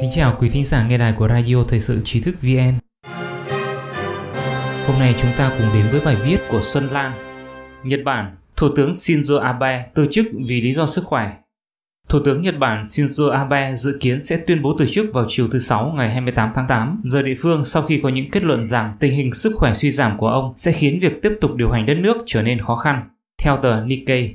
Kính chào quý thính giả nghe đài của Radio Thời sự Trí thức VN. Hôm nay chúng ta cùng đến với bài viết của Xuân Lan. Nhật Bản, Thủ tướng Shinzo Abe từ chức vì lý do sức khỏe. Thủ tướng Nhật Bản Shinzo Abe dự kiến sẽ tuyên bố từ chức vào chiều thứ Sáu ngày 28 tháng 8 giờ địa phương sau khi có những kết luận rằng tình hình sức khỏe suy giảm của ông sẽ khiến việc tiếp tục điều hành đất nước trở nên khó khăn, theo tờ Nikkei.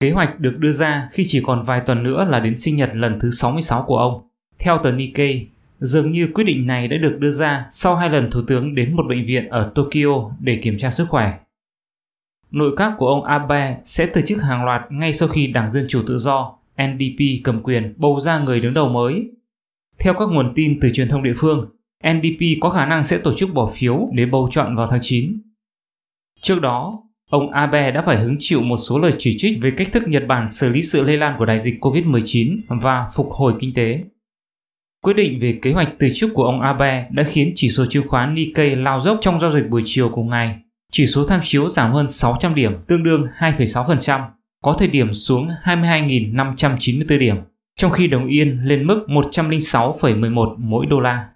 Kế hoạch được đưa ra khi chỉ còn vài tuần nữa là đến sinh nhật lần thứ 66 của ông. Theo tờ Nikkei, dường như quyết định này đã được đưa ra sau hai lần Thủ tướng đến một bệnh viện ở Tokyo để kiểm tra sức khỏe. Nội các của ông Abe sẽ từ chức hàng loạt ngay sau khi Đảng Dân Chủ Tự Do NDP cầm quyền bầu ra người đứng đầu mới. Theo các nguồn tin từ truyền thông địa phương, NDP có khả năng sẽ tổ chức bỏ phiếu để bầu chọn vào tháng 9. Trước đó, ông Abe đã phải hứng chịu một số lời chỉ trích về cách thức Nhật Bản xử lý sự lây lan của đại dịch COVID-19 và phục hồi kinh tế. Quyết định về kế hoạch từ chức của ông Abe đã khiến chỉ số chứng khoán Nikkei lao dốc trong giao dịch buổi chiều cùng ngày. Chỉ số tham chiếu giảm hơn 600 điểm, tương đương 2,6%, có thời điểm xuống 22.594 điểm, trong khi đồng yên lên mức 106,11 mỗi đô la.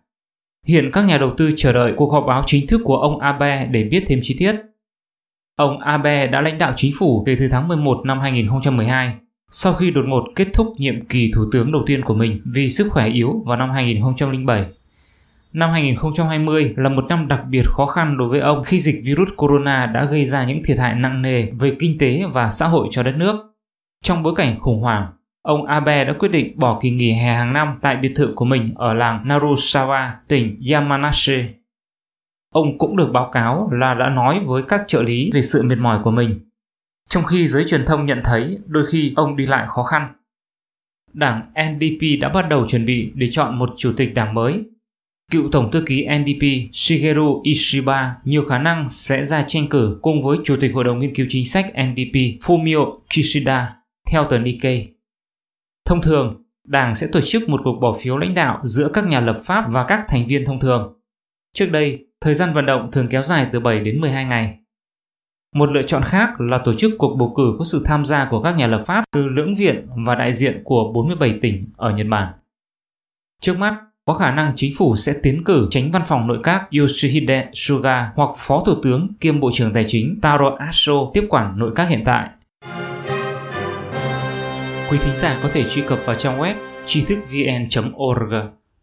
Hiện các nhà đầu tư chờ đợi cuộc họp báo chính thức của ông Abe để biết thêm chi tiết. Ông Abe đã lãnh đạo chính phủ kể từ tháng 11 năm 2012 sau khi đột ngột kết thúc nhiệm kỳ thủ tướng đầu tiên của mình vì sức khỏe yếu vào năm 2007. Năm 2020 là một năm đặc biệt khó khăn đối với ông khi dịch virus corona đã gây ra những thiệt hại nặng nề về kinh tế và xã hội cho đất nước. Trong bối cảnh khủng hoảng, ông Abe đã quyết định bỏ kỳ nghỉ hè hàng năm tại biệt thự của mình ở làng Narusawa, tỉnh Yamanashi. Ông cũng được báo cáo là đã nói với các trợ lý về sự mệt mỏi của mình trong khi giới truyền thông nhận thấy đôi khi ông đi lại khó khăn. Đảng NDP đã bắt đầu chuẩn bị để chọn một chủ tịch đảng mới. Cựu Tổng thư ký NDP Shigeru Ishiba nhiều khả năng sẽ ra tranh cử cùng với Chủ tịch Hội đồng Nghiên cứu Chính sách NDP Fumio Kishida, theo tờ Nikkei. Thông thường, đảng sẽ tổ chức một cuộc bỏ phiếu lãnh đạo giữa các nhà lập pháp và các thành viên thông thường. Trước đây, thời gian vận động thường kéo dài từ 7 đến 12 ngày. Một lựa chọn khác là tổ chức cuộc bầu cử có sự tham gia của các nhà lập pháp từ lưỡng viện và đại diện của 47 tỉnh ở Nhật Bản. Trước mắt, có khả năng chính phủ sẽ tiến cử tránh văn phòng nội các Yoshihide Suga hoặc phó thủ tướng kiêm bộ trưởng tài chính Taro Aso tiếp quản nội các hiện tại. Quý thính giả có thể truy cập vào trang web tri thức vn.org